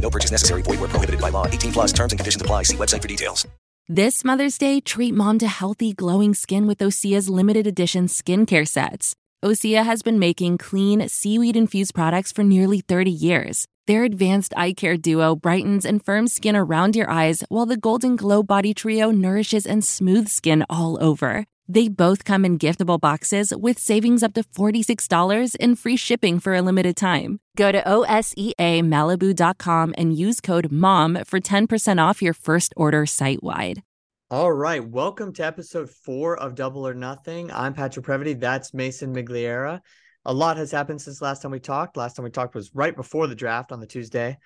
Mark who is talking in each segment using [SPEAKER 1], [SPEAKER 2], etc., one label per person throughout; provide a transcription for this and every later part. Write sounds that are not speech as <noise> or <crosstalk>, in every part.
[SPEAKER 1] No purchase necessary. Void where prohibited by law. 18 plus terms and conditions apply. See website for details.
[SPEAKER 2] This Mother's Day, treat mom to healthy, glowing skin with Osea's limited edition skincare sets. Osea has been making clean, seaweed infused products for nearly 30 years. Their advanced eye care duo brightens and firms skin around your eyes, while the Golden Glow Body Trio nourishes and smooths skin all over. They both come in giftable boxes with savings up to $46 and free shipping for a limited time. Go to OSEAMalibu.com and use code MOM for 10% off your first order site wide.
[SPEAKER 3] All right. Welcome to episode four of Double or Nothing. I'm Patrick Previty. That's Mason Migliara. A lot has happened since last time we talked. Last time we talked was right before the draft on the Tuesday.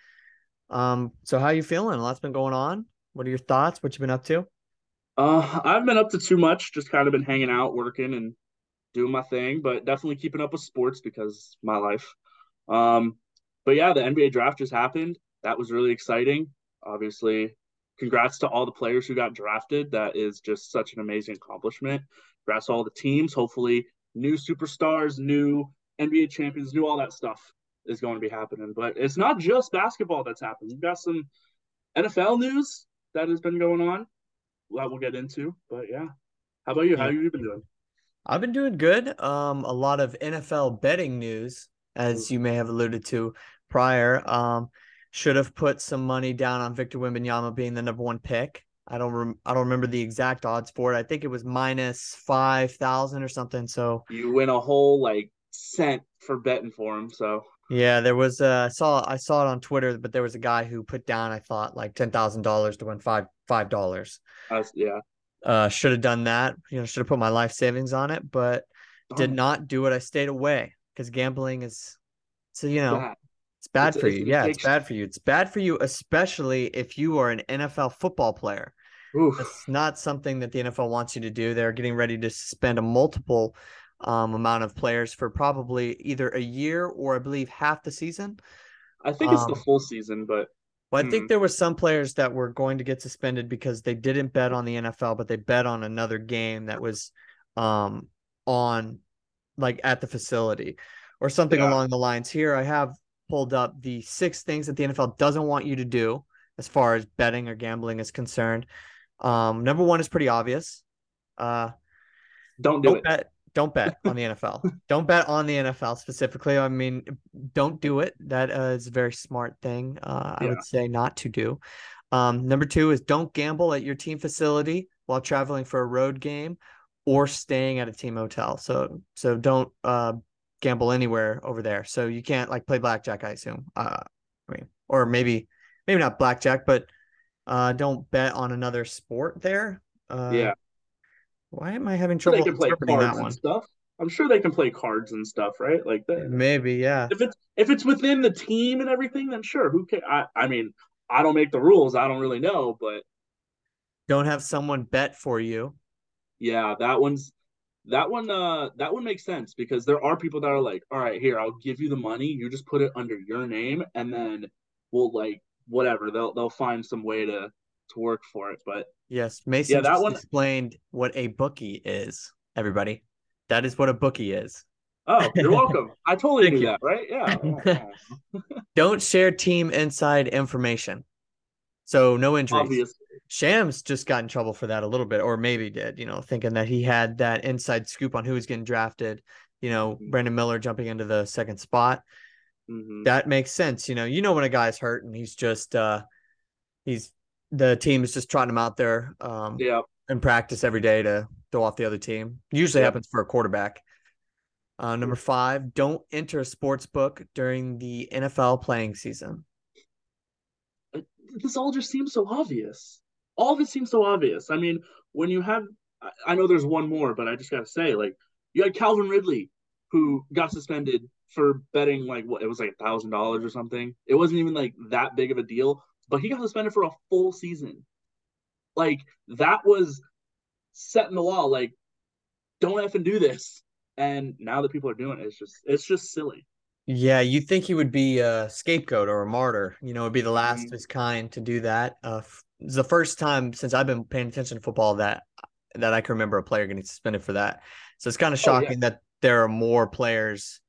[SPEAKER 3] Um, so how are you feeling? A lot's been going on. What are your thoughts? What you been up to?
[SPEAKER 4] Uh, I've been up to too much. Just kind of been hanging out, working, and doing my thing, but definitely keeping up with sports because my life. Um, but yeah, the NBA draft just happened. That was really exciting. Obviously, congrats to all the players who got drafted. That is just such an amazing accomplishment. Congrats to all the teams. Hopefully, new superstars, new NBA champions, new all that stuff is going to be happening. But it's not just basketball that's happened. We've got some NFL news that has been going on that we'll get into. But yeah, how about you? How you been doing?
[SPEAKER 3] I've been doing good. Um, a lot of NFL betting news, as you may have alluded to prior. Um, should have put some money down on Victor Wembanyama being the number one pick. I don't rem- I don't remember the exact odds for it. I think it was minus five thousand or something. So
[SPEAKER 4] you win a whole like cent for betting for him. So
[SPEAKER 3] yeah, there was uh, I saw I saw it on Twitter, but there was a guy who put down I thought like ten thousand dollars to win five five dollars.
[SPEAKER 4] yeah.
[SPEAKER 3] Uh, should have done that. You know, should have put my life savings on it, but did not do it. I stayed away because gambling is, so you know,
[SPEAKER 4] Bad.
[SPEAKER 3] it's bad
[SPEAKER 4] It's-
[SPEAKER 3] for
[SPEAKER 4] it's
[SPEAKER 3] you. Yeah, it's bad for you. It's bad for you, especially if you are an NFL football player.
[SPEAKER 4] Oof.
[SPEAKER 3] That's not something that the NFL wants you to do. They're getting ready to suspend a multiple um, amount of players for probably either a year or I believe half the season.
[SPEAKER 4] I think it's the
[SPEAKER 3] um,
[SPEAKER 4] full season, but
[SPEAKER 3] Well, I
[SPEAKER 4] Hmm.
[SPEAKER 3] think there were some players that were going to get suspended because they didn't bet on the NFL, but they bet on another game that was um on like at the facility or something
[SPEAKER 4] Yeah.
[SPEAKER 3] along the lines. Here I have pulled up the six things that the NFL doesn't want you to do as far as betting or gambling is concerned. Um number one is pretty obvious. Uh
[SPEAKER 4] don't do
[SPEAKER 3] don't
[SPEAKER 4] it.
[SPEAKER 3] bet don't bet on the NFL. <laughs> don't bet on the NFL specifically. I mean, don't do it. That uh, is a very smart thing. Uh, I would say not to do. Um, number two is don't gamble at your team facility while traveling for a road game or staying at a team hotel. So so don't uh, gamble anywhere over there. So you can't like play blackjack. I assume. Uh, I mean, or maybe maybe not blackjack, but uh, don't bet on another sport there. Uh,
[SPEAKER 4] yeah.
[SPEAKER 3] Why am I having
[SPEAKER 4] sure they can play
[SPEAKER 3] interpreting
[SPEAKER 4] cards
[SPEAKER 3] that one?
[SPEAKER 4] and stuff. I'm sure they can play cards and stuff, right? Like that.
[SPEAKER 3] Maybe, yeah.
[SPEAKER 4] If it's if it's within the team and everything, then sure. Who can? I I mean, I don't make the rules. I don't really know, but
[SPEAKER 3] Don't have someone bet for you.
[SPEAKER 4] yeah, that one's that one. Uh, that one makes sense because there are people that are like, all right, here, I'll give you the money. You just put it under your name, and then we'll like whatever. They'll they'll find some way to to work for it. But
[SPEAKER 3] Yes, Mason
[SPEAKER 4] Yeah, that one-
[SPEAKER 3] explained what a bookie is. Everybody, that is what a bookie is.
[SPEAKER 4] oh, you're welcome. <laughs> I totally knew
[SPEAKER 3] you.
[SPEAKER 4] that, right? Yeah. <laughs>
[SPEAKER 3] Don't share team inside information. So no injuries.
[SPEAKER 4] Obviously.
[SPEAKER 3] Shams just got in trouble for that a little bit, or maybe did, you know, thinking that he had that inside scoop on who was getting drafted. You know,
[SPEAKER 4] Mhm.
[SPEAKER 3] Brandon Miller jumping into the second spot.
[SPEAKER 4] Mhm.
[SPEAKER 3] That makes sense. You know, you know when a guy's hurt and he's just uh he's the team is just trotting them out there um,
[SPEAKER 4] Yeah.
[SPEAKER 3] in practice every day to throw off the other team. Usually happens for a quarterback. Uh, number five, don't enter a sports book during the NFL playing season.
[SPEAKER 4] this all just seems so obvious. All of it seems so obvious. I mean, when you have, I- I know there's one more, but I just gotta say, like, you had Calvin Ridley, who got suspended for betting like what it was like a thousand dollars or something. It wasn't even like that big of a deal, but he got suspended for a full season. Like that was set in the law. Like, don't effing do this. And now that people are doing it, it's just it's just silly.
[SPEAKER 3] Yeah, you think he would be a scapegoat or a martyr? You know, it'd be the last
[SPEAKER 4] Mhm.
[SPEAKER 3] of his kind to do that. Uh, f- it's the first time since I've been paying attention to football that that I can remember a player getting suspended for that. So it's kind of
[SPEAKER 4] Oh, yeah.
[SPEAKER 3] shocking that there are more players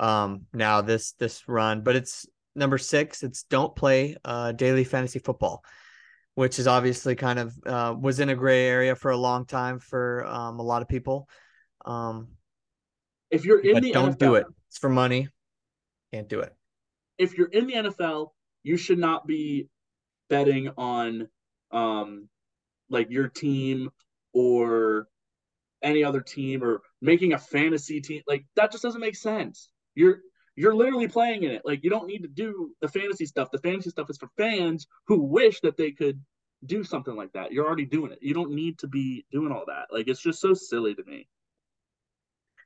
[SPEAKER 3] um now this this run. But it's number six. It's don't play uh daily fantasy football, which is obviously kind of uh was in a gray area for a long time for um a lot of people. Um,
[SPEAKER 4] If you're in the
[SPEAKER 3] don't
[SPEAKER 4] NFL,
[SPEAKER 3] do it. It's for money. Can't do it.
[SPEAKER 4] if you're in the NFL, you should not be betting on um like your team or any other team or making a fantasy team. Like that just doesn't make sense. You're you're literally playing in it. Like you don't need to do the fantasy stuff. The fantasy stuff is for fans who wish that they could do something like that. You're already doing it. You don't need to be doing all that. Like it's just so silly to me.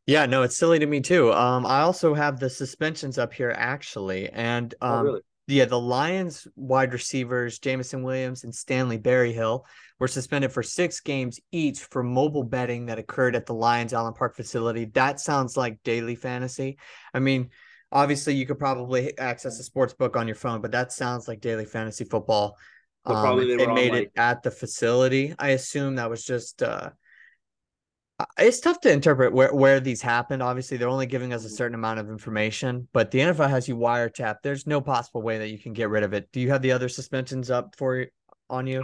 [SPEAKER 3] Yeah, no, it's silly to me too. Um, I also have the suspensions up here actually, and um,
[SPEAKER 4] oh, really?
[SPEAKER 3] yeah, the Lions wide receivers Jameson Williams and Stanley Berryhill were suspended for six games each for mobile betting that occurred at the Lions Allen Park facility. That sounds like daily fantasy. I mean, obviously you could probably access a sports book on your phone, but that sounds like daily fantasy football. Um,
[SPEAKER 4] probably they
[SPEAKER 3] they
[SPEAKER 4] were on,
[SPEAKER 3] made
[SPEAKER 4] like-
[SPEAKER 3] it at the facility. I assume that was just uh uh, it's tough to interpret where, where these happened. Obviously, they're only giving us a certain amount of information, but the NFL has you wiretapped. There's no possible way that you can get rid of it. Do you have the other suspensions up for you on you?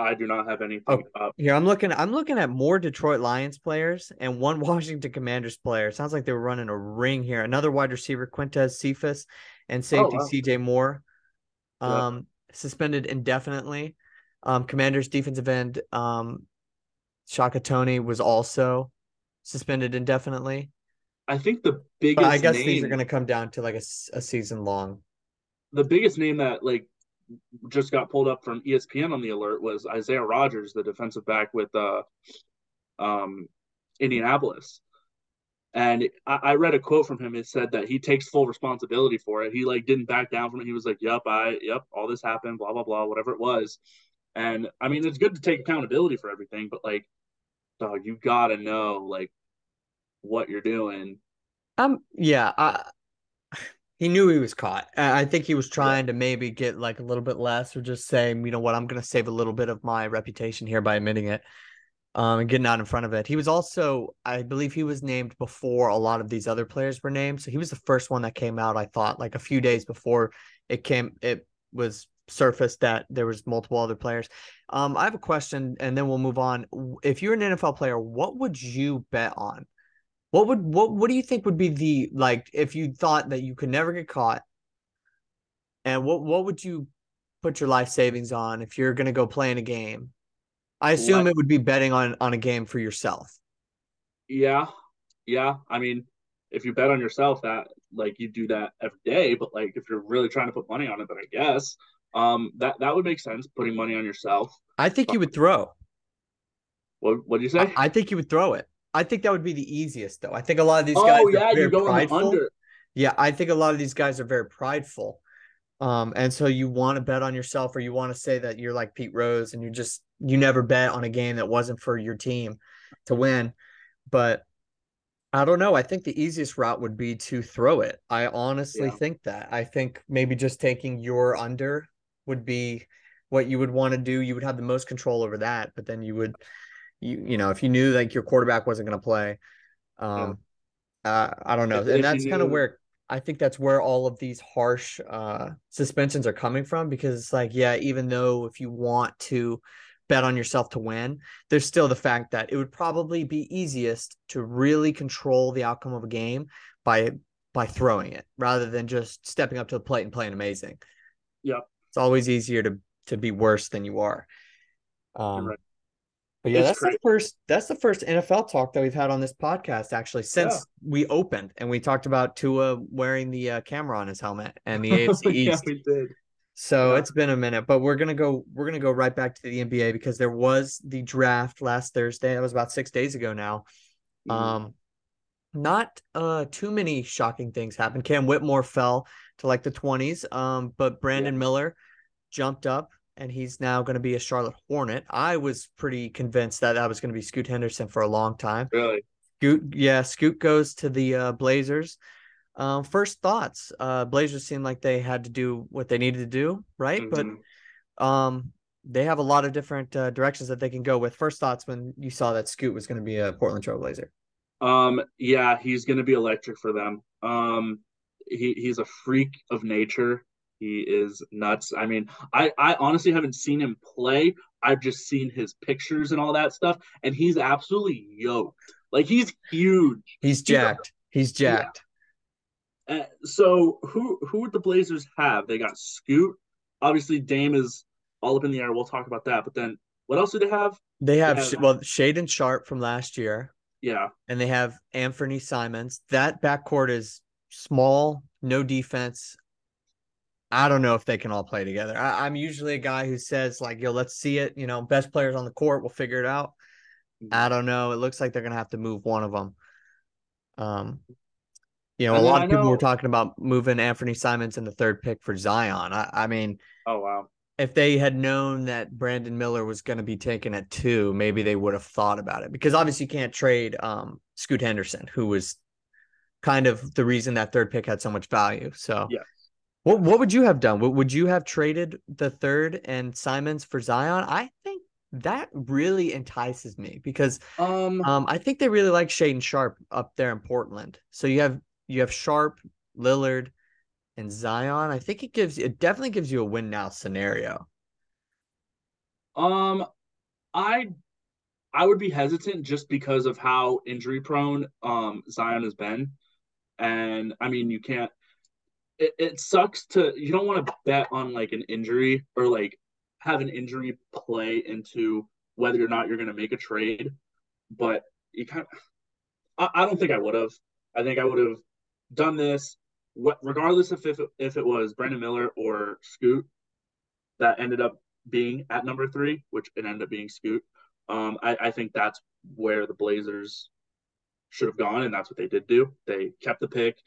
[SPEAKER 4] I do not have anything
[SPEAKER 3] Oh.
[SPEAKER 4] up.
[SPEAKER 3] Here, I'm looking. I'm looking at more Detroit Lions players and one <laughs> Washington Commanders player. Sounds like they were running a ring here. Another wide receiver, Quintez Cephas, and safety
[SPEAKER 4] wow.
[SPEAKER 3] C.J. Moore,
[SPEAKER 4] Yeah.
[SPEAKER 3] um, suspended indefinitely. Um, Commanders defensive end, um, Shaka Toney was also suspended indefinitely.
[SPEAKER 4] I think the biggest
[SPEAKER 3] But I guess
[SPEAKER 4] name,
[SPEAKER 3] these are going to come down to like a, a season long.
[SPEAKER 4] the biggest name that like just got pulled up from ESPN on the alert was Isaiah Rodgers, the defensive back with uh um Indianapolis. And I, I read a quote from him. It said that he takes full responsibility for it. He like didn't back down from it. He was like, "Yep, I, yep, all this happened, blah blah blah, whatever it was." And I mean, it's good to take accountability for everything, but like, dog, you gotta know like what you're doing.
[SPEAKER 3] Um, yeah, I, he knew he was caught. I think he was trying to maybe get like a little bit less, or just saying, you know what, I'm going to save a little bit of my reputation here by admitting it, um, and getting out in front of it. He was also, I believe, he was named before a lot of these other players were named, so he was the first one that came out. I thought like a few days before it came, it was surfaced that there was multiple other players. Um, I have a question, and then we'll move on. If you're an NFL player, what would you bet on? What would what what do you think would be the like if you thought that you could never get caught? And what what would you put your life savings on if you're gonna go play in a game? I assume
[SPEAKER 4] What-
[SPEAKER 3] it would be betting on on a game for yourself.
[SPEAKER 4] Yeah, yeah. I mean, if you bet on yourself, that like you do that every day. But like, if you're really trying to put money on it, then I guess um that that would make sense. Putting money on yourself.
[SPEAKER 3] I think you would throw.
[SPEAKER 4] What what do you
[SPEAKER 3] I,
[SPEAKER 4] say?
[SPEAKER 3] I think you would throw it. I think that would be the easiest though. I think a lot of these guys
[SPEAKER 4] oh
[SPEAKER 3] are
[SPEAKER 4] yeah,
[SPEAKER 3] very
[SPEAKER 4] you go on the
[SPEAKER 3] prideful.
[SPEAKER 4] under.
[SPEAKER 3] Yeah, I think a lot of these guys are very prideful. Um, and so you want to bet on yourself or you want to say that you're like Pete Rose and you just you never bet on a game that wasn't for your team to win. But I don't know. I think the easiest route would be to throw it. I honestly
[SPEAKER 4] Yeah.
[SPEAKER 3] think that. I think maybe just taking your under would be what you would want to do. You would have the most control over that, but then you would you you know, if you knew like your quarterback wasn't going to play, um uh, I don't know.
[SPEAKER 4] If-
[SPEAKER 3] and
[SPEAKER 4] if
[SPEAKER 3] that's kind of where I think that's where all of these harsh uh suspensions are coming from because it's like, yeah, even though if you want to bet on yourself to win, there's still the fact that it would probably be easiest to really control the outcome of a game by by throwing it rather than just stepping up to the plate and playing amazing.
[SPEAKER 4] Yep.
[SPEAKER 3] It's always easier to to be worse than you are. Um,
[SPEAKER 4] right.
[SPEAKER 3] But yeah,
[SPEAKER 4] It's
[SPEAKER 3] that's
[SPEAKER 4] crazy.
[SPEAKER 3] the first that's the first NFL talk that we've had on this podcast actually since
[SPEAKER 4] Yeah.
[SPEAKER 3] we opened and we talked about Tua wearing the uh, camera on his helmet <laughs> and the AFC
[SPEAKER 4] yeah, we did.
[SPEAKER 3] So
[SPEAKER 4] Yeah.
[SPEAKER 3] it's been a minute, but we're gonna go. We're gonna go right back to the NBA because there was the draft last Thursday. That was about six days ago now.
[SPEAKER 4] Mhm.
[SPEAKER 3] Um, not uh too many shocking things happened. Cam Whitmore fell to like the twenties. Um, but Brandon Miller jumped up and he's now going to be a Charlotte Hornet. I was pretty convinced that that was going to be Scoot Henderson for a long time.
[SPEAKER 4] really.
[SPEAKER 3] Scoot, yeah, Scoot goes to the uh, Blazers. Um, first thoughts. Uh, Blazers seemed like they had to do what they needed to do, right?
[SPEAKER 4] Mhm.
[SPEAKER 3] But um, they have a lot of different uh, directions that they can go with. First thoughts when you saw that Scoot was going to be a Portland Trailblazer.
[SPEAKER 4] Um, yeah, he's gonna be electric for them. Um, he he's a freak of nature. He is nuts. I mean, I I honestly haven't seen him play. I've just seen his pictures and all that stuff, and he's absolutely yoked. Like he's huge.
[SPEAKER 3] He's jacked. He's
[SPEAKER 4] Yeah.
[SPEAKER 3] jacked.
[SPEAKER 4] Uh, so who who would the Blazers have? They got Scoot. Obviously, Dame is all up in the air. We'll talk about that. But then, what else do they have?
[SPEAKER 3] They have
[SPEAKER 4] Yeah.
[SPEAKER 3] Sh- well Shaedon Sharpe from last year,
[SPEAKER 4] Yeah,
[SPEAKER 3] and they have Anthony Simons. That backcourt is small, no defense. I don't know if they can all play together. I, I'm usually a guy who says like, "Yo, let's see it." You know, best players on the court, we'll figure it out. I don't know. It looks like they're gonna have to move one of them. Um, you know,
[SPEAKER 4] And
[SPEAKER 3] a lot
[SPEAKER 4] I
[SPEAKER 3] of people were talking about moving Anthony Simons in the third pick for Zion. I, I mean,
[SPEAKER 4] Oh wow.
[SPEAKER 3] if they had known that Brandon Miller was going to be taken at two, maybe they would have thought about it because obviously you can't trade um, Scoot Henderson, who was kind of the reason that third pick had so much value. So,
[SPEAKER 4] Yes.
[SPEAKER 3] What what would you have done? Would, would you have traded the third and Simons for Zion? I think that really entices me because
[SPEAKER 4] Um,
[SPEAKER 3] um, I think they really like Shaedon Sharpe up there in Portland. So you have you have Sharpe, Lillard, and Zion. I think it gives it definitely gives you a win now scenario.
[SPEAKER 4] Um, I I would be hesitant just because of how injury prone um Zion has been, and I mean you can't. It, it sucks to you don't want to bet on like an injury or like have an injury play into whether or not you're going to make a trade, but you kind of. I, I don't think I would have. I think I would have done this, what regardless of if it, if it was Brandon Miller or Scoot that ended up being at number three, which it ended up being Scoot. Um, I, I think that's where the Blazers should have gone, and that's what they did do. They kept the pick,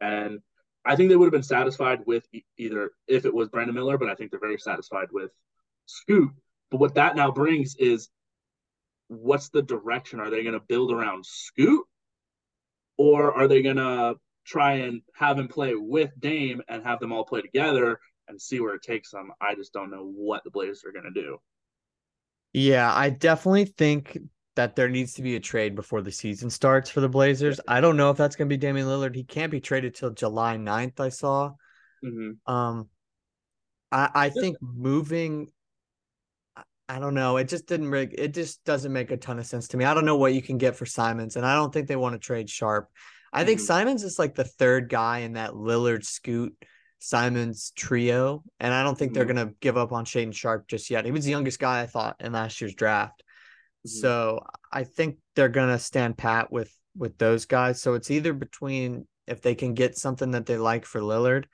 [SPEAKER 4] and I think they would have been satisfied with either if it was Brandon Miller, but I think they're very satisfied with Scoot. But what that now brings is what's the direction? Are they going to build around Scoot, or are they going to try and have him play with Dame and have them all play together and see where it takes them? I just don't know what the Blazers are going to do.
[SPEAKER 3] Yeah, I definitely think that there needs to be a trade before the season starts for the Blazers. I don't know if that's going to be Damian Lillard. He can't be traded till July 9th, I saw.
[SPEAKER 4] Mm-hmm.
[SPEAKER 3] Um I I think moving I- don't know. It just didn't really it just doesn't make a ton of sense to me. I don't know what you can get for Simons, and I don't think they want to trade Sharpe. I think
[SPEAKER 4] Mhm.
[SPEAKER 3] Simons is like the third guy in that Lillard Scoot Simons trio, and I don't think they're
[SPEAKER 4] Mhm.
[SPEAKER 3] gonna give up on Shaedon Sharpe just yet. He was the youngest guy I thought in last year's draft.
[SPEAKER 4] Mhm.
[SPEAKER 3] So I think they're gonna stand pat with with those guys. So it's either between if they can get something that they like for Lillard,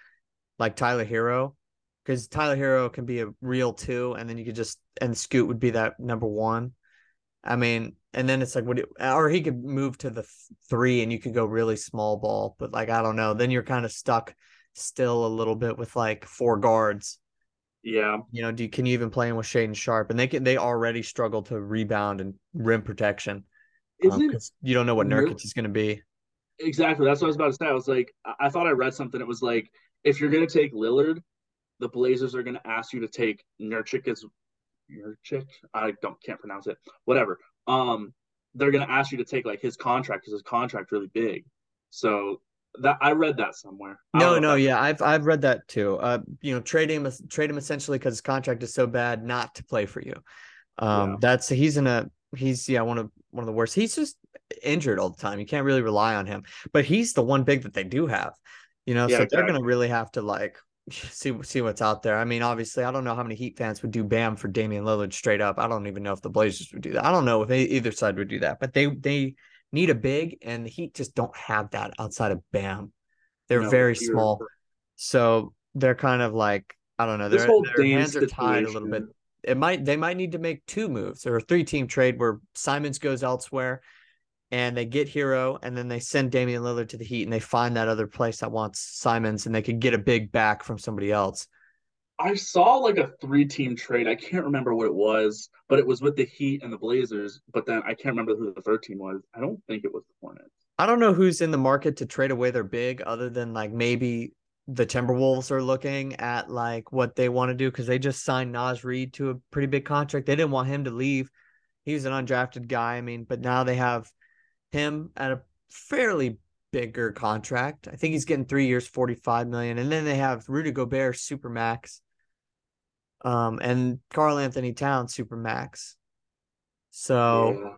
[SPEAKER 3] like Tyler Herro, because Tyler Herro can be a real two, and then you could just and Scoot would be that number one. I mean, and then it's like what, or he could move to the three, and you could go really small ball. But like I don't know, then you're kind of stuck still a little bit with like four guards.
[SPEAKER 4] Yeah.
[SPEAKER 3] You know, do you, can you even play in with Shaedon Sharpe? And they can they already struggle to rebound and rim protection
[SPEAKER 4] Isn't
[SPEAKER 3] because you don't know what
[SPEAKER 4] Nur-
[SPEAKER 3] Nurkic is going to be.
[SPEAKER 4] exactly that's what I was about to say. I was like, I, thought I read something. It was like, if you're gonna take Lillard, the Blazers are gonna ask you to take Nurkic as Nurkic. I don't can't pronounce it. Whatever. Um, they're gonna ask you to take like his contract because his contract really big. So that I read that somewhere.
[SPEAKER 3] No, no, yeah, I've I've read that too. Uh, you know, trade him trade him essentially because his contract is so bad not to play for you. Um,
[SPEAKER 4] Yeah.
[SPEAKER 3] that's he's in a he's yeah one of one of the worst. He's just injured all the time. You can't really rely on him. But he's the one big that they do have. You know,
[SPEAKER 4] Yeah,
[SPEAKER 3] so they're gonna really have to like <laughs> see see what's out there. I mean, obviously, I don't know how many Heat fans would do Bam for Damian Lillard straight up. I don't even know if the Blazers would do that. I don't know if they, either side would do that, but they they need a big, and the Heat just don't have that outside of Bam. They're no, very small, so they're kind of like I don't know. Their, their hands are tied a little bit. It might they might need to make two moves or a three team trade where Simons goes elsewhere and they get Herro, and then they send Damian Lillard to the Heat and they find that other place that wants Simons and they could get a big back from somebody else.
[SPEAKER 4] I saw like a three team trade. I can't remember what it was, but it was with the Heat and the Blazers. But then I can't remember who the third team was. I don't think it was the Hornets.
[SPEAKER 3] I don't know who's in the market to trade away their big other than like maybe the Timberwolves are looking at like what they want to do because they just signed Naz Reid to a pretty big contract. They didn't want him to leave. He was an undrafted guy. I mean, but now they have him at a fairly bigger contract. I think he's getting three years, 45 million. And then they have Rudy Gobert, super max. Um, and Karl-Anthony Towns, super max. So, yeah.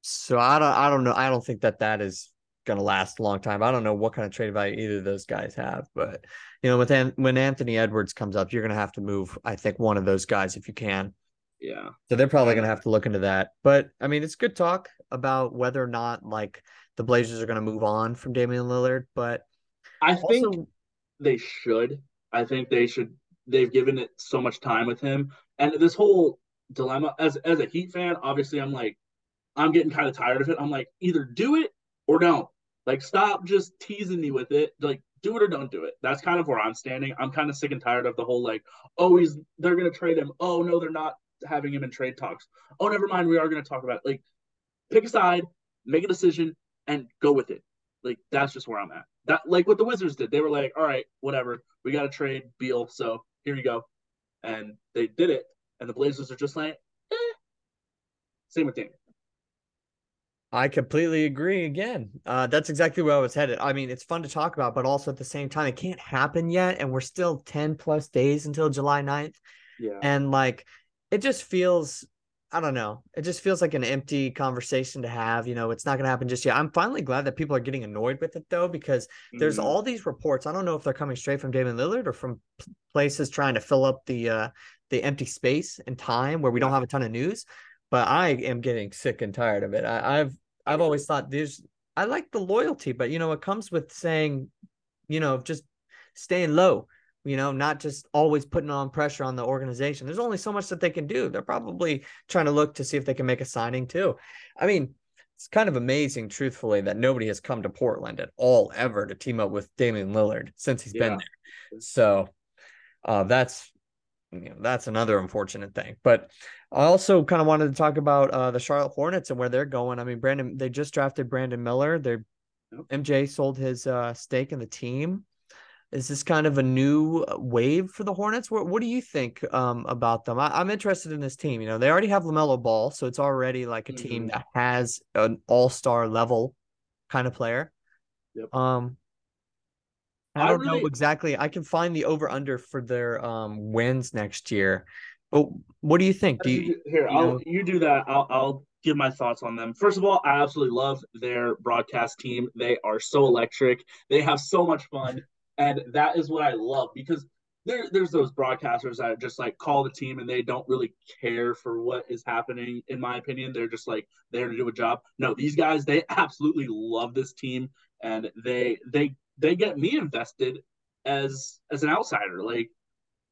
[SPEAKER 3] so I don't, I don't know. I don't think that that is going to last a long time. I don't know what kind of trade value either of those guys have, but you know, with An- when Anthony Edwards comes up, you're going to have to move. I think one of those guys if you can.
[SPEAKER 4] Yeah.
[SPEAKER 3] So they're probably going to have to look into that. But I mean, it's good talk about whether or not like the Blazers are going to move on from Damian Lillard. But
[SPEAKER 4] I think they should. I think they should. They've given it so much time with him, and this whole dilemma as as a Heat fan, obviously, I'm like, I'm getting kind of tired of it. I'm like, either do it or don't. Like, stop just teasing me with it. Like, do it or don't do it. That's kind of where I'm standing. I'm kind of sick and tired of the whole like, oh, he's they're gonna trade him. Oh no, they're not having him in trade talks. Oh, never mind. We are to talk about it. like pick a side, make a decision, and go with it. Like that's just where I'm at. That like what the Wizards did. They were like, all right, whatever. We got to trade Beal, so here you go, and they did it. And the Blazers are just like, eh. same with Damian.
[SPEAKER 3] I completely agree again. Uh, that's exactly where I was headed. I mean, it's fun to talk about, but also at the same time, it can't happen yet. And we're still 10 plus days until July 9th.
[SPEAKER 4] Yeah.
[SPEAKER 3] And like, it just feels I don't know. It just feels like an empty conversation to have. You know, it's not going to happen just yet. I'm finally glad that people are getting annoyed with it though, because mm-hmm. there's all these reports. I don't know if they're coming straight from Damian Lillard or from places trying to fill up the uh, the empty space and time where we don't have a ton of news. But I am getting sick and tired of it. I, I've I've always thought there's I like the loyalty, but you know, it comes with saying, you know, just staying low you know, not just always putting on pressure on the organization. There's only so much that they can do. They're probably trying to look to see if they can make a signing too. I mean, it's kind of amazing, truthfully, that nobody has come to Portland at all ever to team up with Damian Lillard since he's yeah. been there. So uh, that's you know that's another unfortunate thing. But I also kind of wanted to talk about uh, the Charlotte Hornets and where they're going. I mean, Brandon, they just drafted Brandon Miller. They're MJ sold his uh, stake in the team. Is this kind of a new uh, wave for the Hornets? What, what do you think um, about them? I, am interested in this team. You know, they already have LaMelo Ball, so it's already like a mm-hmm. team that has an all star level kind of player.
[SPEAKER 4] Yep.
[SPEAKER 3] Um, I don't really... know exactly. I can find the over under for their um wins next year. But what do you think? Do you
[SPEAKER 4] here? You, I'll, you do that. I'll, I'll give my thoughts on them. First of all, I absolutely love their broadcast team. They are so electric. They have so much fun. And that is what I love because there, there's those broadcasters that just like call the team and they don't really care for what is happening. In my opinion, they're just like there to do a job. No, these guys they absolutely love this team and they they they get me invested as as an outsider. Like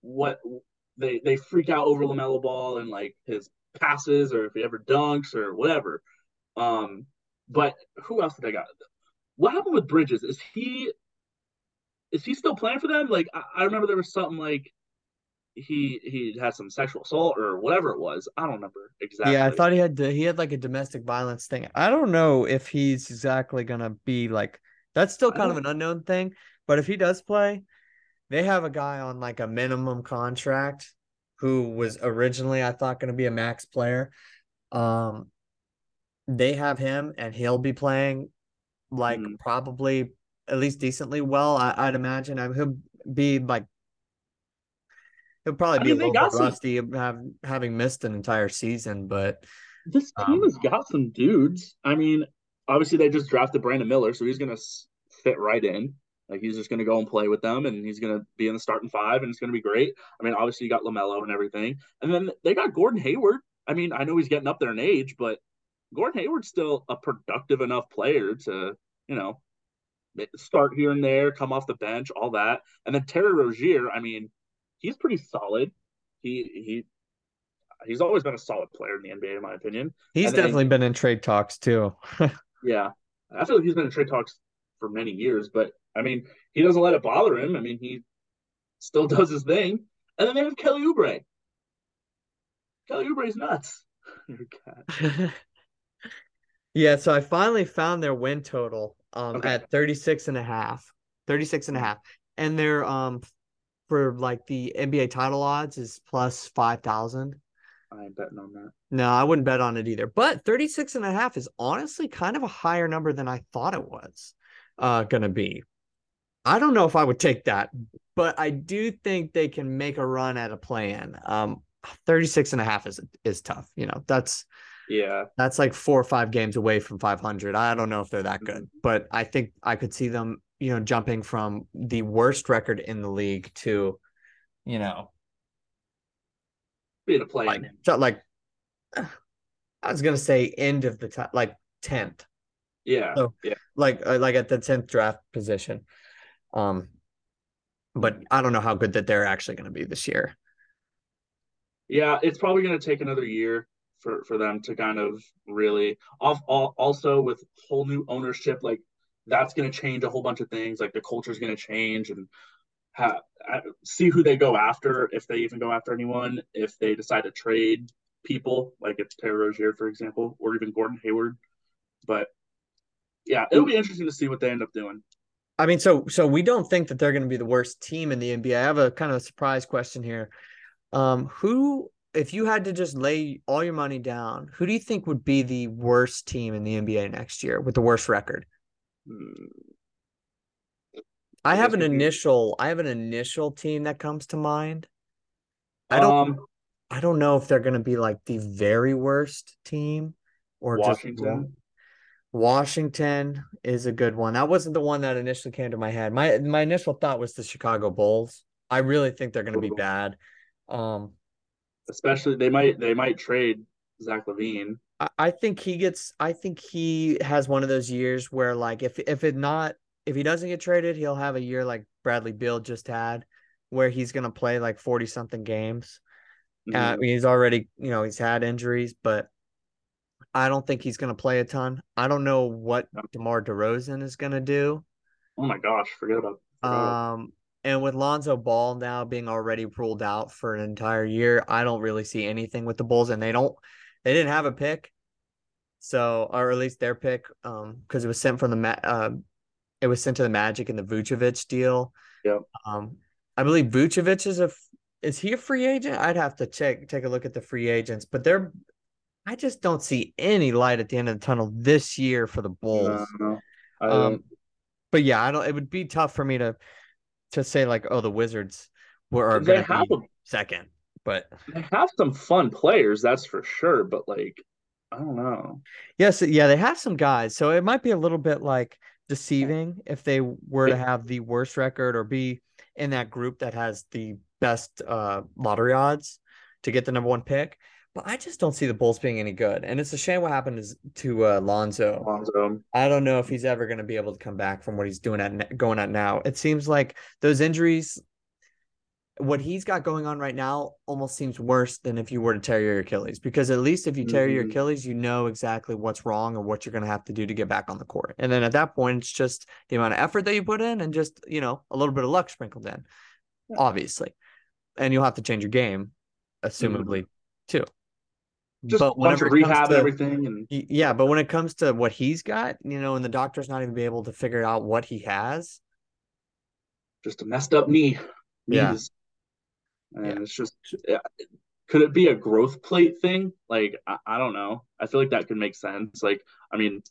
[SPEAKER 4] what they they freak out over LaMelo Ball and like his passes or if he ever dunks or whatever. Um, but who else did I got? What happened with Bridges? Is he is he still playing for them? Like I, I remember there was something like he he had some sexual assault or whatever it was. I don't remember exactly.
[SPEAKER 3] Yeah, I thought he had he had like a domestic violence thing. I don't know if he's exactly gonna be like that's still kind of an unknown thing. But if he does play, they have a guy on like a minimum contract who was originally I thought going to be a max player. Um, they have him and he'll be playing like mm. probably at least decently well. I, would imagine. I, he'll be like he'll probably I be mean, a little rusty some... have, having missed an entire season, but
[SPEAKER 4] this team um, has got some dudes. I mean, obviously they just drafted Brandon Miller, so he's gonna fit right in. Like he's just going to go and play with them, and he's going to be in the starting five, and it's going to be great. I mean, obviously you got Lamelo and everything, and then they got Gordon Hayward. I mean, I know he's getting up there in age, but Gordon Hayward's still a productive enough player to, you know, start here and there, come off the bench, all that. And then Terry Rozier, I mean, he's pretty solid. He he he's always been a solid player in the NBA, in my opinion.
[SPEAKER 3] He's definitely been in trade talks too. <laughs>
[SPEAKER 4] yeah, I feel like he's been in trade talks for many years, but I mean, he doesn't let it bother him. I mean, he still <laughs> does his thing. And then they have Kelly Oubre. Kelly Oubre's nuts. <laughs>
[SPEAKER 3] yeah, so I finally found their win total um okay. at 36 and a half. 36 and a half. And their um for like the NBA title odds is plus 5,000.
[SPEAKER 4] I ain't betting on that.
[SPEAKER 3] No, I wouldn't bet on it either. But 36 and a half is honestly kind of a higher number than I thought it was uh going to be. I don't know if I would take that, but I do think they can make a run at a play-in. Um 36 and a half is is tough, you know. That's
[SPEAKER 4] yeah.
[SPEAKER 3] That's like 4 or 5 games away from 500. I don't know if they're that good, mm-hmm. but I think I could see them, you know, jumping from the worst record in the league to you know,
[SPEAKER 4] be to play
[SPEAKER 3] like, like <sighs> I was gonna say end of the time, like tenth.
[SPEAKER 4] Yeah,
[SPEAKER 3] so,
[SPEAKER 4] yeah,
[SPEAKER 3] like uh, like at the tenth draft position. Um, but I don't know how good that they're actually going to be this year.
[SPEAKER 4] Yeah, it's probably going to take another year for for them to kind of really off. Also, with whole new ownership, like that's going to change a whole bunch of things. Like the culture is going to change, and see who they go after if they even go after anyone. If they decide to trade people, like it's Terry Rozier, for example, or even Gordon Hayward. But yeah, it'll be interesting to see what they end up doing.
[SPEAKER 3] I mean, so so we don't think that they're going to be the worst team in the NBA. I have a kind of a surprise question here. Um, who, if you had to just lay all your money down, who do you think would be the worst team in the NBA next year with the worst record? Hmm. I have an initial. I have an initial team that comes to mind. I don't. Um, I don't know if they're going to be like the very worst team or
[SPEAKER 4] Washington.
[SPEAKER 3] just Washington is a good one. That wasn't the one that initially came to my head. My my initial thought was the Chicago Bulls. I really think they're going to be bad. Um,
[SPEAKER 4] especially they might they might trade Zach LaVine.
[SPEAKER 3] I, I think he gets. I think he has one of those years where like if if it not if he doesn't get traded, he'll have a year like Bradley Beal just had, where he's going to play like forty something games. Mm-hmm. Uh, I mean, he's already you know he's had injuries, but I don't think he's going to play a ton. I don't know what DeMar DeRozan is going to do.
[SPEAKER 4] Oh my gosh, forget about.
[SPEAKER 3] Forget um, and with Lonzo Ball now being already ruled out for an entire year, I don't really see anything with the Bulls, and they don't. They didn't have a pick, so or at least their pick, um, because it was sent from the uh, it was sent to the Magic in the Vucevic deal.
[SPEAKER 4] Yeah.
[SPEAKER 3] Um, I believe Vucevic is a is he a free agent? I'd have to check take a look at the free agents, but they're I just don't see any light at the end of the tunnel this year for the Bulls.
[SPEAKER 4] No, no.
[SPEAKER 3] Um, but yeah, I don't. It would be tough for me to to say like, oh, the Wizards were to be a, second, but
[SPEAKER 4] they have some fun players, that's for sure. But like, I don't know.
[SPEAKER 3] Yes, yeah, they have some guys, so it might be a little bit like deceiving if they were to have the worst record or be in that group that has the best uh, lottery odds to get the number one pick. But I just don't see the Bulls being any good, and it's a shame what happened to uh, Lonzo.
[SPEAKER 4] Lonzo.
[SPEAKER 3] I don't know if he's ever going to be able to come back from what he's doing at going at now. It seems like those injuries, what he's got going on right now, almost seems worse than if you were to tear your Achilles. Because at least if you tear mm-hmm. your Achilles, you know exactly what's wrong or what you're going to have to do to get back on the court. And then at that point, it's just the amount of effort that you put in, and just you know a little bit of luck sprinkled in, yeah. obviously. And you'll have to change your game, assumably, mm-hmm. too
[SPEAKER 4] just but bunch of rehab to, everything and
[SPEAKER 3] yeah but when it comes to what he's got you know and the doctor's not even be able to figure out what he has
[SPEAKER 4] just a messed up knee
[SPEAKER 3] yeah.
[SPEAKER 4] and yeah. it's just could it be a growth plate thing? Like I, I don't know. I feel like that could make sense. Like i mean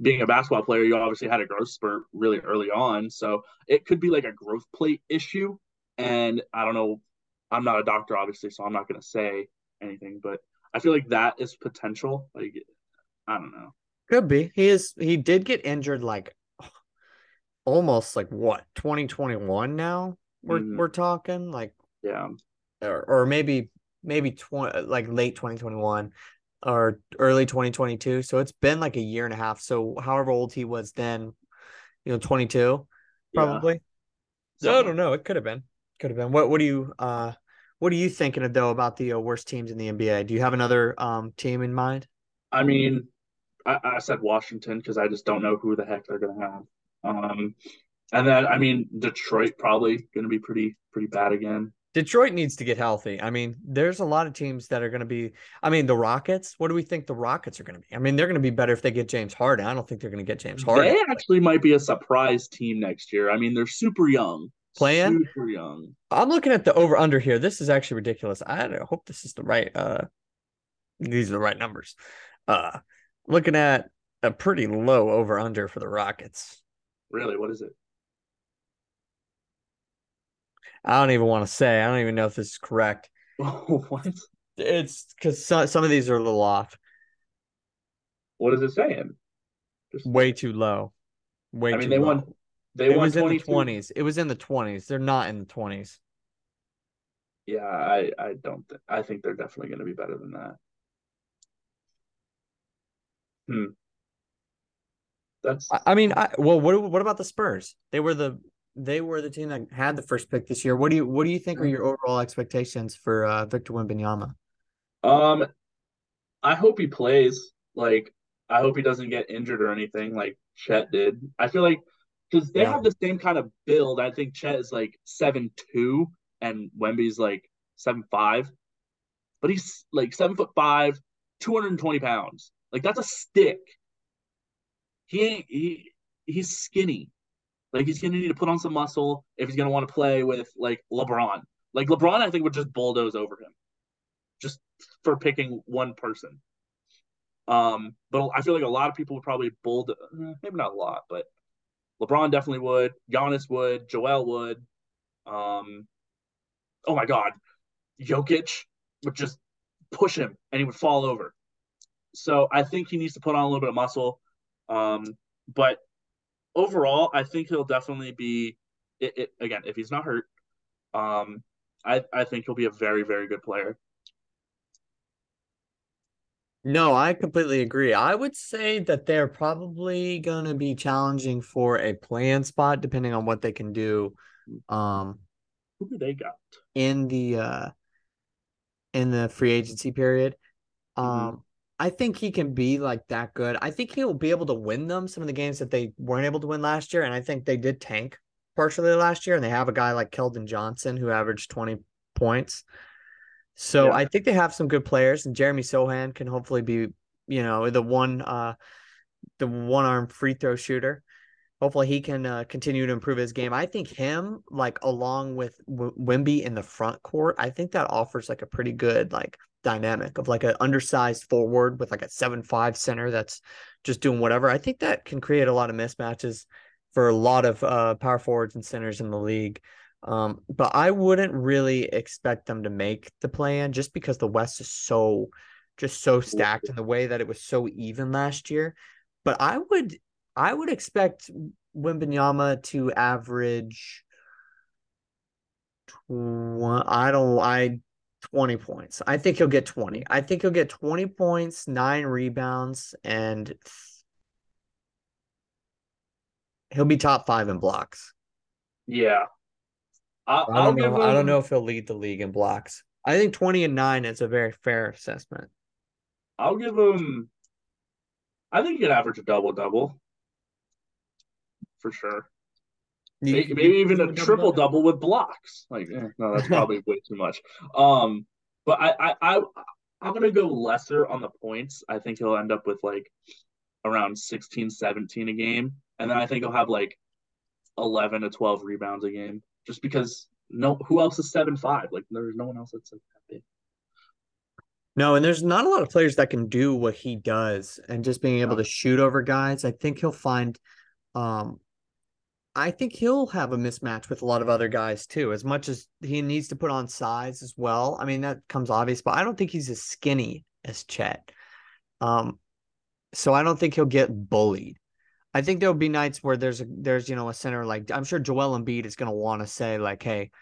[SPEAKER 4] being a basketball player you obviously had a growth spurt really early on so it could be like a growth plate issue and i don't know i'm not a doctor obviously so i'm not going to say anything but I feel like that is potential. Like, I don't know.
[SPEAKER 3] Could be. He is. He did get injured like almost like what 2021 now. We're
[SPEAKER 4] Mhm.
[SPEAKER 3] we're talking like
[SPEAKER 4] Yeah.
[SPEAKER 3] or or maybe maybe 20 like late 2021 or early 2022. So it's been like a year and a half. So however old he was then, you know, 22
[SPEAKER 4] Yeah.
[SPEAKER 3] probably. So I don't know. It could have been. Could have been. What what do you uh what are you thinking of though about the uh, worst teams in the NBA? Do you have another um team in mind?
[SPEAKER 4] I mean, I, I said Washington because I just don't know who the heck they're gonna have. Um, and then I mean Detroit probably gonna be pretty pretty bad again.
[SPEAKER 3] Detroit needs to get healthy. I mean, there's a lot of teams that are going to be. I mean, the Rockets. What do we think the Rockets are going to be? I mean, they're going to be better if they get James Harden. I don't think they're going to get James Harden.
[SPEAKER 4] They actually might be a surprise team next year. I mean, they're super young.
[SPEAKER 3] Playing?
[SPEAKER 4] Super young.
[SPEAKER 3] I'm looking at the over under here. This is actually ridiculous. I hope this is the right. Uh, these are the right numbers. Uh, looking at a pretty low over under for the Rockets.
[SPEAKER 4] Really, what is it?
[SPEAKER 3] I don't even want to say. I don't even know if this is correct. <laughs>
[SPEAKER 4] what?
[SPEAKER 3] It's because some some of these are a little off.
[SPEAKER 4] What is it saying? Just
[SPEAKER 3] Way too low. Way
[SPEAKER 4] I mean,
[SPEAKER 3] too
[SPEAKER 4] they
[SPEAKER 3] low.
[SPEAKER 4] won. They
[SPEAKER 3] it was in the twenties. It was in the twenties. They're not in the twenties.
[SPEAKER 4] Yeah, I I don't. Th- I think they're definitely going to be better than that. Hmm. That's
[SPEAKER 3] I, I mean, I well, what what about the Spurs? They were the they were the team that had the first pick this year. What do you what do you think are your overall expectations for uh, Victor Wembanyama?
[SPEAKER 4] Um, I hope he plays. Like, I hope he doesn't get injured or anything like Chet did. I feel like because they
[SPEAKER 3] Yeah.
[SPEAKER 4] have the same kind of build. I think Chet is like seven two and Wemby's like seven five, but he's like seven foot five, two hundred and twenty pounds. Like that's a stick. He ain't he he's skinny. Like he's gonna need to put on some muscle if he's gonna want to play with like LeBron. Like LeBron, I think would just bulldoze over him, just for picking one person. Um, but I feel like a lot of people would probably bulldoze. Maybe not a lot, but LeBron definitely would. Giannis would. Joel would. Um, oh my God, Jokic would just push him and he would fall over. So I think he needs to put on a little bit of muscle. Um, but overall, I think he'll definitely be. It, it again if he's not hurt. Um, I I think he'll be a very very good player.
[SPEAKER 3] No, I completely agree. I would say that they're probably going to be challenging for a play-in spot, depending on what they can do. Um,
[SPEAKER 4] Who do they got?
[SPEAKER 3] in the uh in the free agency period. Um
[SPEAKER 4] Mhm.
[SPEAKER 3] I think he can be like that good. I think he'll be able to win them some of the games that they weren't able to win last year and I think they did tank partially last year and they have a guy like Keldon Johnson who averaged 20 points. So
[SPEAKER 4] Yeah.
[SPEAKER 3] I think they have some good players and Jeremy Sochan can hopefully be, you know, the one uh the one-arm free throw shooter hopefully he can uh, continue to improve his game. I think him, like along with w- Wemby in the front court, I think that offers like a pretty good like dynamic of like an undersized forward with like a seven five center that's just doing whatever. I think that can create a lot of mismatches for a lot of uh, power forwards and centers in the league. Um, but I wouldn't really expect them to make the play in just because the West is so just so stacked in the way that it was so even last year. But I would I would expect Wembanyama to average tw- I don't I 20 points. I think he'll get 20. I think he'll get 20 points, 9 rebounds and he'll be top 5 in blocks.
[SPEAKER 4] Yeah. I,
[SPEAKER 3] I don't know I don't know if he'll lead the league in blocks. I think 20 and 9 is a very fair assessment.
[SPEAKER 4] I'll give him. I think he could average a double double. For sure.
[SPEAKER 3] You-
[SPEAKER 4] Maybe, maybe even a triple double with blocks. Like, eh, no, that's probably <laughs> way too much. Um, but I, I, I, I'm gonna go lesser on the points. I think he'll end up with like around 16, 17 a game, and then I think he'll have like 11 to 12 rebounds a game, just because no, who else is seven five? Like, there's no one else that's that big.
[SPEAKER 3] No, and there's not a lot of players that can do what he does and just being able
[SPEAKER 4] No.
[SPEAKER 3] to shoot over guys. I think he'll find um I think he'll have a mismatch with a lot of other guys too, as much as he needs to put on size as well. I mean, that comes obvious, but I don't think he's as skinny as Chet. Um so I don't think he'll get bullied. I think there'll be nights where there's a there's you know a center like I'm sure Joel Embiid is gonna want to say like, hey,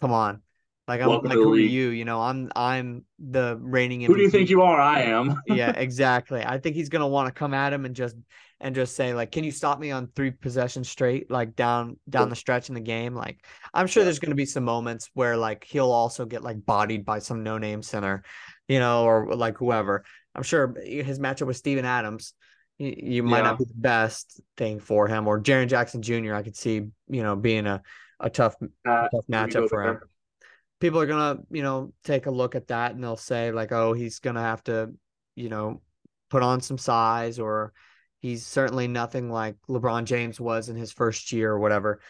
[SPEAKER 3] come on, like I'm
[SPEAKER 4] Welcome
[SPEAKER 3] like who are you? You know, I'm I'm the reigning.
[SPEAKER 4] Who do you think you are? I am. <laughs>
[SPEAKER 3] yeah, <laughs> exactly. I think he's gonna want to come at him and just and just say like, "Can you stop me on three possessions straight, like down down the stretch in the game?" Like, I'm sure there's gonna be some moments where like he'll also get like bodied by some no name center, you know, or like whoever. I'm sure eh, his matchup with Steven Adams, you, you might
[SPEAKER 4] Yeah.
[SPEAKER 3] not be the best thing for him, or Jaren Jackson Jr. I could see, you know, being a a tough
[SPEAKER 4] Uh,
[SPEAKER 3] tough matchup for him
[SPEAKER 4] there.
[SPEAKER 3] people are gonna you know take a look at that and they'll say like oh he's gonna have to you know put on some size or he's certainly nothing like lebron james was in his first year or whatever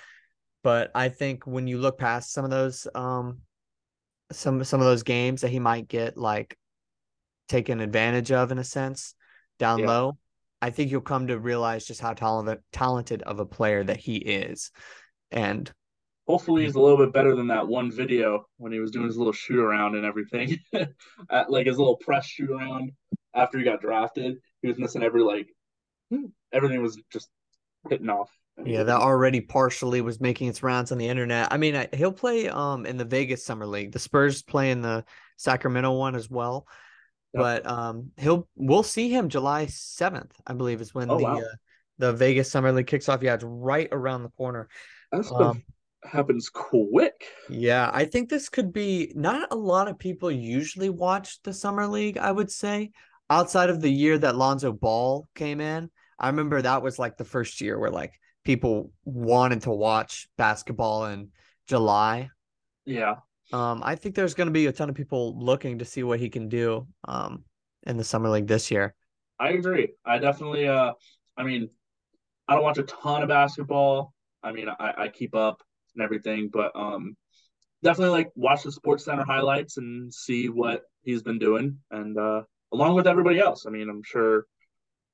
[SPEAKER 3] but i think when you look past some of those um some some of those games that he might get like taken advantage of in a sense down
[SPEAKER 4] Yeah.
[SPEAKER 3] low i think you'll come to realize just how talented talented of a player that he is and
[SPEAKER 4] Hopefully, he's a little bit better than that one video when he was doing his little shoot around and everything, <laughs> At, like his little press shoot around after he got drafted. He was missing every like everything was just hitting off.
[SPEAKER 3] Yeah, that already partially was making its rounds on the internet. I mean, I- he'll play um in the Vegas Summer League. The Spurs play in the Sacramento one as well.
[SPEAKER 4] Yep.
[SPEAKER 3] But um he'll we'll see him July 7th, I believe is when
[SPEAKER 4] Oh,
[SPEAKER 3] the
[SPEAKER 4] wow.
[SPEAKER 3] uh, the Vegas Summer League kicks off. Yeah, it's right around the corner.
[SPEAKER 4] that stuff
[SPEAKER 3] Um,
[SPEAKER 4] happens quick.
[SPEAKER 3] Yeah, I think this could be not a lot of people usually watch the Summer League, I would say, outside of the year that Lonzo Ball came in. I remember that was like the first year where like people wanted to watch basketball in July.
[SPEAKER 4] Yeah,
[SPEAKER 3] Um, I think there's going to be a ton of people looking to see what he can do um in the Summer League this year.
[SPEAKER 4] I agree. I definitely. Uh, I mean, I don't watch a ton of basketball. I mean, I, I keep up and everything, but um, definitely like watch the Sports Center highlights and see what he's been doing, and uh, along with everybody else. I mean, I'm sure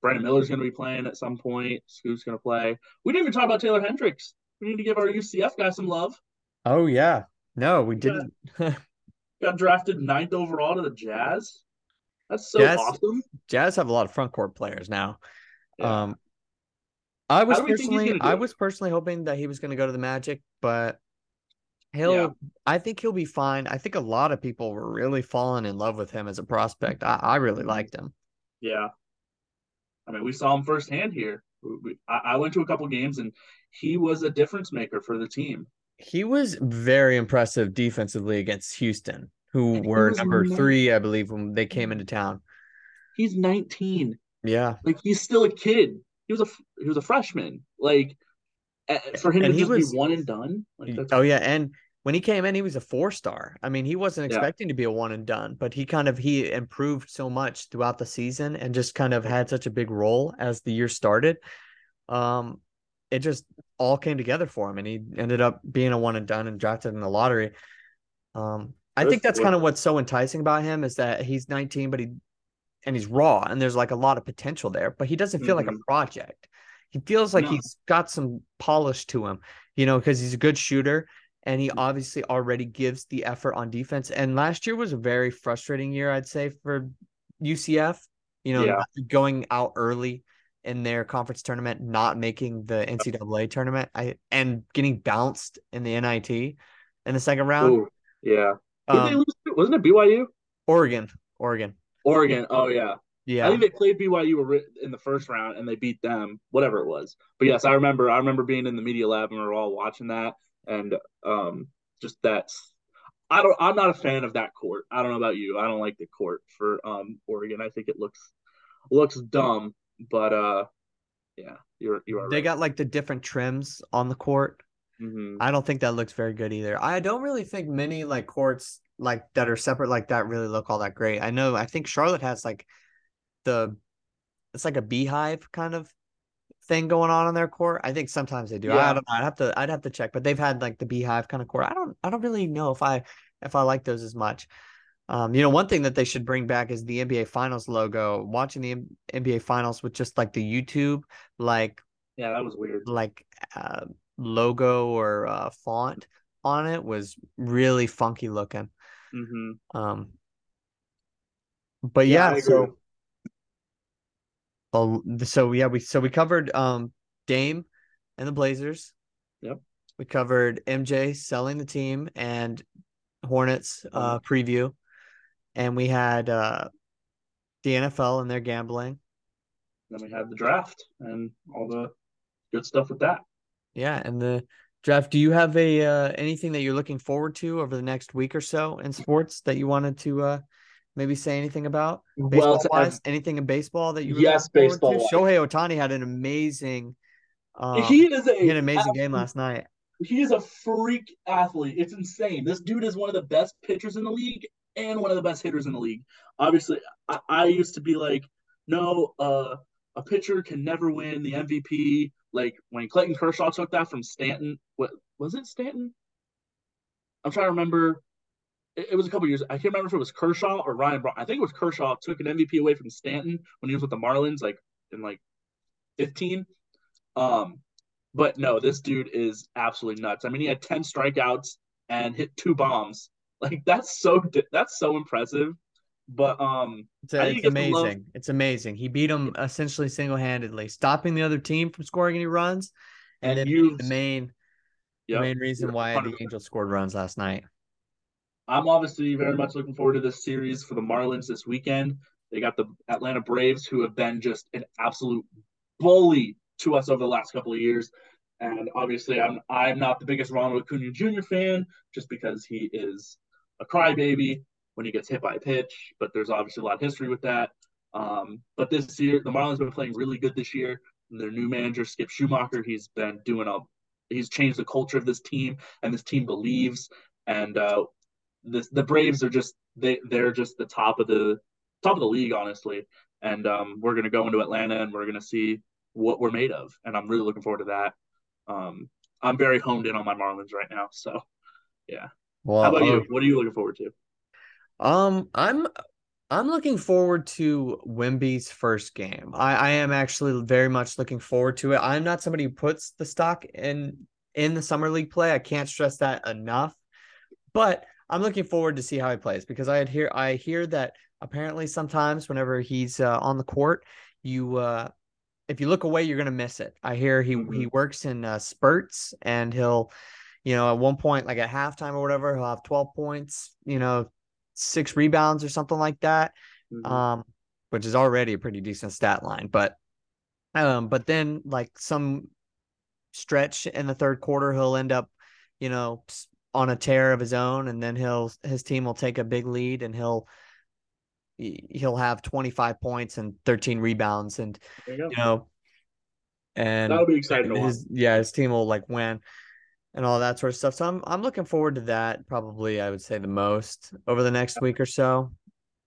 [SPEAKER 4] Brandon Miller's going to be playing at some point. Scoot's going to play. We didn't even talk about Taylor Hendricks. We need to give our UCF guy some love.
[SPEAKER 3] Oh yeah. No, we
[SPEAKER 4] Yeah.
[SPEAKER 3] didn't. <laughs>
[SPEAKER 4] Got drafted ninth overall to the Jazz. That's so
[SPEAKER 3] Jazz-
[SPEAKER 4] awesome.
[SPEAKER 3] Jazz have a lot of front court players now.
[SPEAKER 4] Yeah.
[SPEAKER 3] Um, I was
[SPEAKER 4] do we think he's
[SPEAKER 3] personally, I was personally hoping that he was going to go to the Magic, but he'll, I think he'll be fine. I think a lot of people were really falling in love with him as a prospect. I, I really liked him.
[SPEAKER 4] Yeah. I mean, we saw him firsthand here. We, we- I, I went to a couple games and he was a difference maker for the team.
[SPEAKER 3] He was very impressive defensively against Houston, who
[SPEAKER 4] And
[SPEAKER 3] were number three, I believe, when they came into town.
[SPEAKER 4] He's 19.
[SPEAKER 3] Yeah,
[SPEAKER 4] Like he's still a kid. He was a he was a freshman. Like for him
[SPEAKER 3] And
[SPEAKER 4] to
[SPEAKER 3] he
[SPEAKER 4] just
[SPEAKER 3] was-
[SPEAKER 4] be one and done. Like that's
[SPEAKER 3] Oh yeah, and when he came in, he was a four star. I mean, he wasn't
[SPEAKER 4] Yeah.
[SPEAKER 3] expecting to be a one and done, but he kind of he improved so much throughout the season and just kind of had such a big role as the year started. Um, it just all came together for him, and he ended up being a one and done and drafted in the lottery. Um, I think that's kind of what's so enticing about him is that he's 19, but he and he's raw, and there's like a lot of potential there, but he doesn't feel like a
[SPEAKER 4] Mhm.
[SPEAKER 3] project. He feels like
[SPEAKER 4] No.
[SPEAKER 3] he's got some polish to him, you know, because he's a good shooter and he obviously already gives the effort on defense. And last year was a very frustrating year, I'd say, for UCF. You know,
[SPEAKER 4] Yeah.
[SPEAKER 3] going out early in their conference tournament, not making the NCAA tournament, I and getting bounced in the NIT in the second round.
[SPEAKER 4] Ooh, yeah. Who did they
[SPEAKER 3] Um?
[SPEAKER 4] Wasn't it BYU?
[SPEAKER 3] Oregon, Oregon,
[SPEAKER 4] Oregon. Oh yeah.
[SPEAKER 3] Yeah.
[SPEAKER 4] I think they played BYU in the first round and they beat them, whatever it was. But yes, I remember. I remember being in the media lab and we were all watching that, and um, just that. I don't. I'm not a fan of that court. I don't know about you. I don't like the court for um Oregon. I think it looks looks dumb, but uh, yeah, you're you are.
[SPEAKER 3] they
[SPEAKER 4] right.
[SPEAKER 3] got like the different trims on the court.
[SPEAKER 4] Mhm.
[SPEAKER 3] I don't think that looks very good either. I don't really think many like courts like that are separate like that really look all that great. I know I think Charlotte has like the it's like a beehive kind of thing going on on their court. I think sometimes they do. I don't know. I'd have to I'd have to check, but they've had like the beehive kind of court. I don't I don't really know if I if I like those as much. Um, you know, one thing that they should bring back is the NBA Finals logo. Watching the M- NBA Finals with just like the YouTube like
[SPEAKER 4] Yeah, that was weird.
[SPEAKER 3] like uh, logo or uh, font on it was really funky looking.
[SPEAKER 4] hmm
[SPEAKER 3] Um, but
[SPEAKER 4] Yeah,
[SPEAKER 3] yeah, so uh, so yeah, we so we covered um Dame and the Blazers.
[SPEAKER 4] Yep.
[SPEAKER 3] We covered MJ selling the team and Hornets uh, preview, and we had uh, the NFL and their gambling.
[SPEAKER 4] Then we had the draft and all the good stuff with that.
[SPEAKER 3] Yeah, and the draft. Do you have a uh, anything that you're looking forward to over the next week or so in sports that you wanted to uh, maybe say anything about? Baseball
[SPEAKER 4] Well,
[SPEAKER 3] wise, anything in baseball that you
[SPEAKER 4] Yes,
[SPEAKER 3] forward to? Shohei Ohtani had an amazing. Um,
[SPEAKER 4] he is a
[SPEAKER 3] he had an amazing game last night.
[SPEAKER 4] he is a freak athlete. It's insane. This dude is one of the best pitchers in the league and one of the best hitters in the league. Obviously, I, I used to be like, no, uh, a pitcher can never win the MVP. Like when Clayton Kershaw took that from Stanton, what was it, Stanton? I'm trying to remember. It, it was a couple years. I can't remember if it was Kershaw or Ryan Braun. I think it was Kershaw took an MVP away from Stanton when he was with the Marlins, like in like 15. Um, but no, this dude is absolutely nuts. I mean, he had 10 strikeouts and hit two bombs. <laughs> Like that's so that's so impressive. But um
[SPEAKER 3] It's,
[SPEAKER 4] think
[SPEAKER 3] it's
[SPEAKER 4] the love-
[SPEAKER 3] amazing. It's amazing. He beat him essentially single handedly, stopping the other team from scoring any runs, and,
[SPEAKER 4] And
[SPEAKER 3] then the main the main reason why the
[SPEAKER 4] 100%.
[SPEAKER 3] Angels scored runs last night.
[SPEAKER 4] I'm obviously very much looking forward to this series for the Marlins this weekend. They got the Atlanta Braves, who have been just an absolute bully to us over the last couple of years. And obviously, I'm I'm not the biggest Ronald Acuna Jr. fan, just because he is a crybaby when he gets hit by a pitch. But there's obviously a lot of history with that. Um, but this year, the Marlins have been playing really good this year. Their new manager, Skip Schumaker, he's been doing a he's changed the culture of this team, and this team believes. And uh, the the Braves are just they they're just the top of the top of the league, honestly. And um, we're gonna go into Atlanta and we're gonna see what we're made of, and I'm really looking forward to that. Um, I'm very honed in on my Marlins right now. So, yeah.
[SPEAKER 3] Well,
[SPEAKER 4] How about
[SPEAKER 3] oh,
[SPEAKER 4] you? What are you looking forward to?
[SPEAKER 3] Um, I'm I'm looking forward to Wemby's first game. I, I am actually very much looking forward to it. I'm not somebody who puts the stock in in the summer league play. I can't stress that enough. But I'm looking forward to see how he plays because I hear I hear that apparently sometimes whenever he's uh, on the court, you uh if you look away, you're gonna miss it. I hear he
[SPEAKER 4] Mhm.
[SPEAKER 3] he works in uh, spurts and he'll, you know, at one point like at halftime or whatever, he'll have 12 points, you know, six rebounds or something like that,
[SPEAKER 4] Mhm.
[SPEAKER 3] um, which is already a pretty decent stat line. But um, but then like some stretch in the third quarter, he'll end up, you know, on a tear of his own, and then he'll his team will take a big lead, and he'll he- he'll have 25 points and 13 rebounds, and
[SPEAKER 4] you
[SPEAKER 3] you know, and
[SPEAKER 4] That'll be exciting
[SPEAKER 3] his yeah, his team will like win and all that sort of stuff. So I'm I'm looking forward to that probably I would say the most over the next week or so.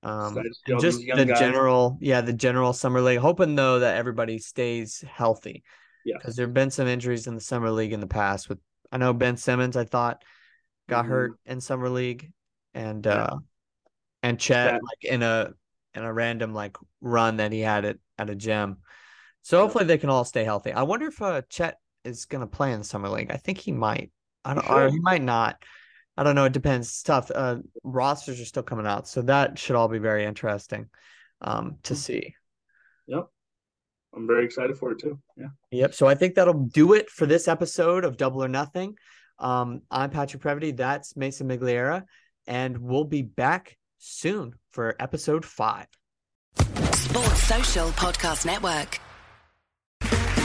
[SPEAKER 3] Um
[SPEAKER 4] Excited to see
[SPEAKER 3] and
[SPEAKER 4] all
[SPEAKER 3] just the
[SPEAKER 4] guys.
[SPEAKER 3] general yeah, the general summer league. Hoping though that everybody stays healthy.
[SPEAKER 4] Yeah.
[SPEAKER 3] Because there have been some injuries in the summer league in the past with I know Ben Simmons I thought got
[SPEAKER 4] Mhm.
[SPEAKER 3] hurt in summer league and
[SPEAKER 4] Yeah.
[SPEAKER 3] uh and Chet like in a in a random like run that he had at at a gym. So hopefully they can all stay healthy. I wonder if uh, Chet is going to play in the summer league. I think he might. I don't. Or he might not. I don't know. It depends. It's tough. Uh, rosters are still coming out, so that should all be very interesting um, to
[SPEAKER 4] Hmm.
[SPEAKER 3] see.
[SPEAKER 4] Yep. I'm very excited for it too. Yeah.
[SPEAKER 3] Yep. So I think that'll do it for this episode of Double or Nothing. Um, I'm Patrick Previty. That's Mason Migliara, and we'll be back soon for episode five.
[SPEAKER 5] Sports Social Podcast Network.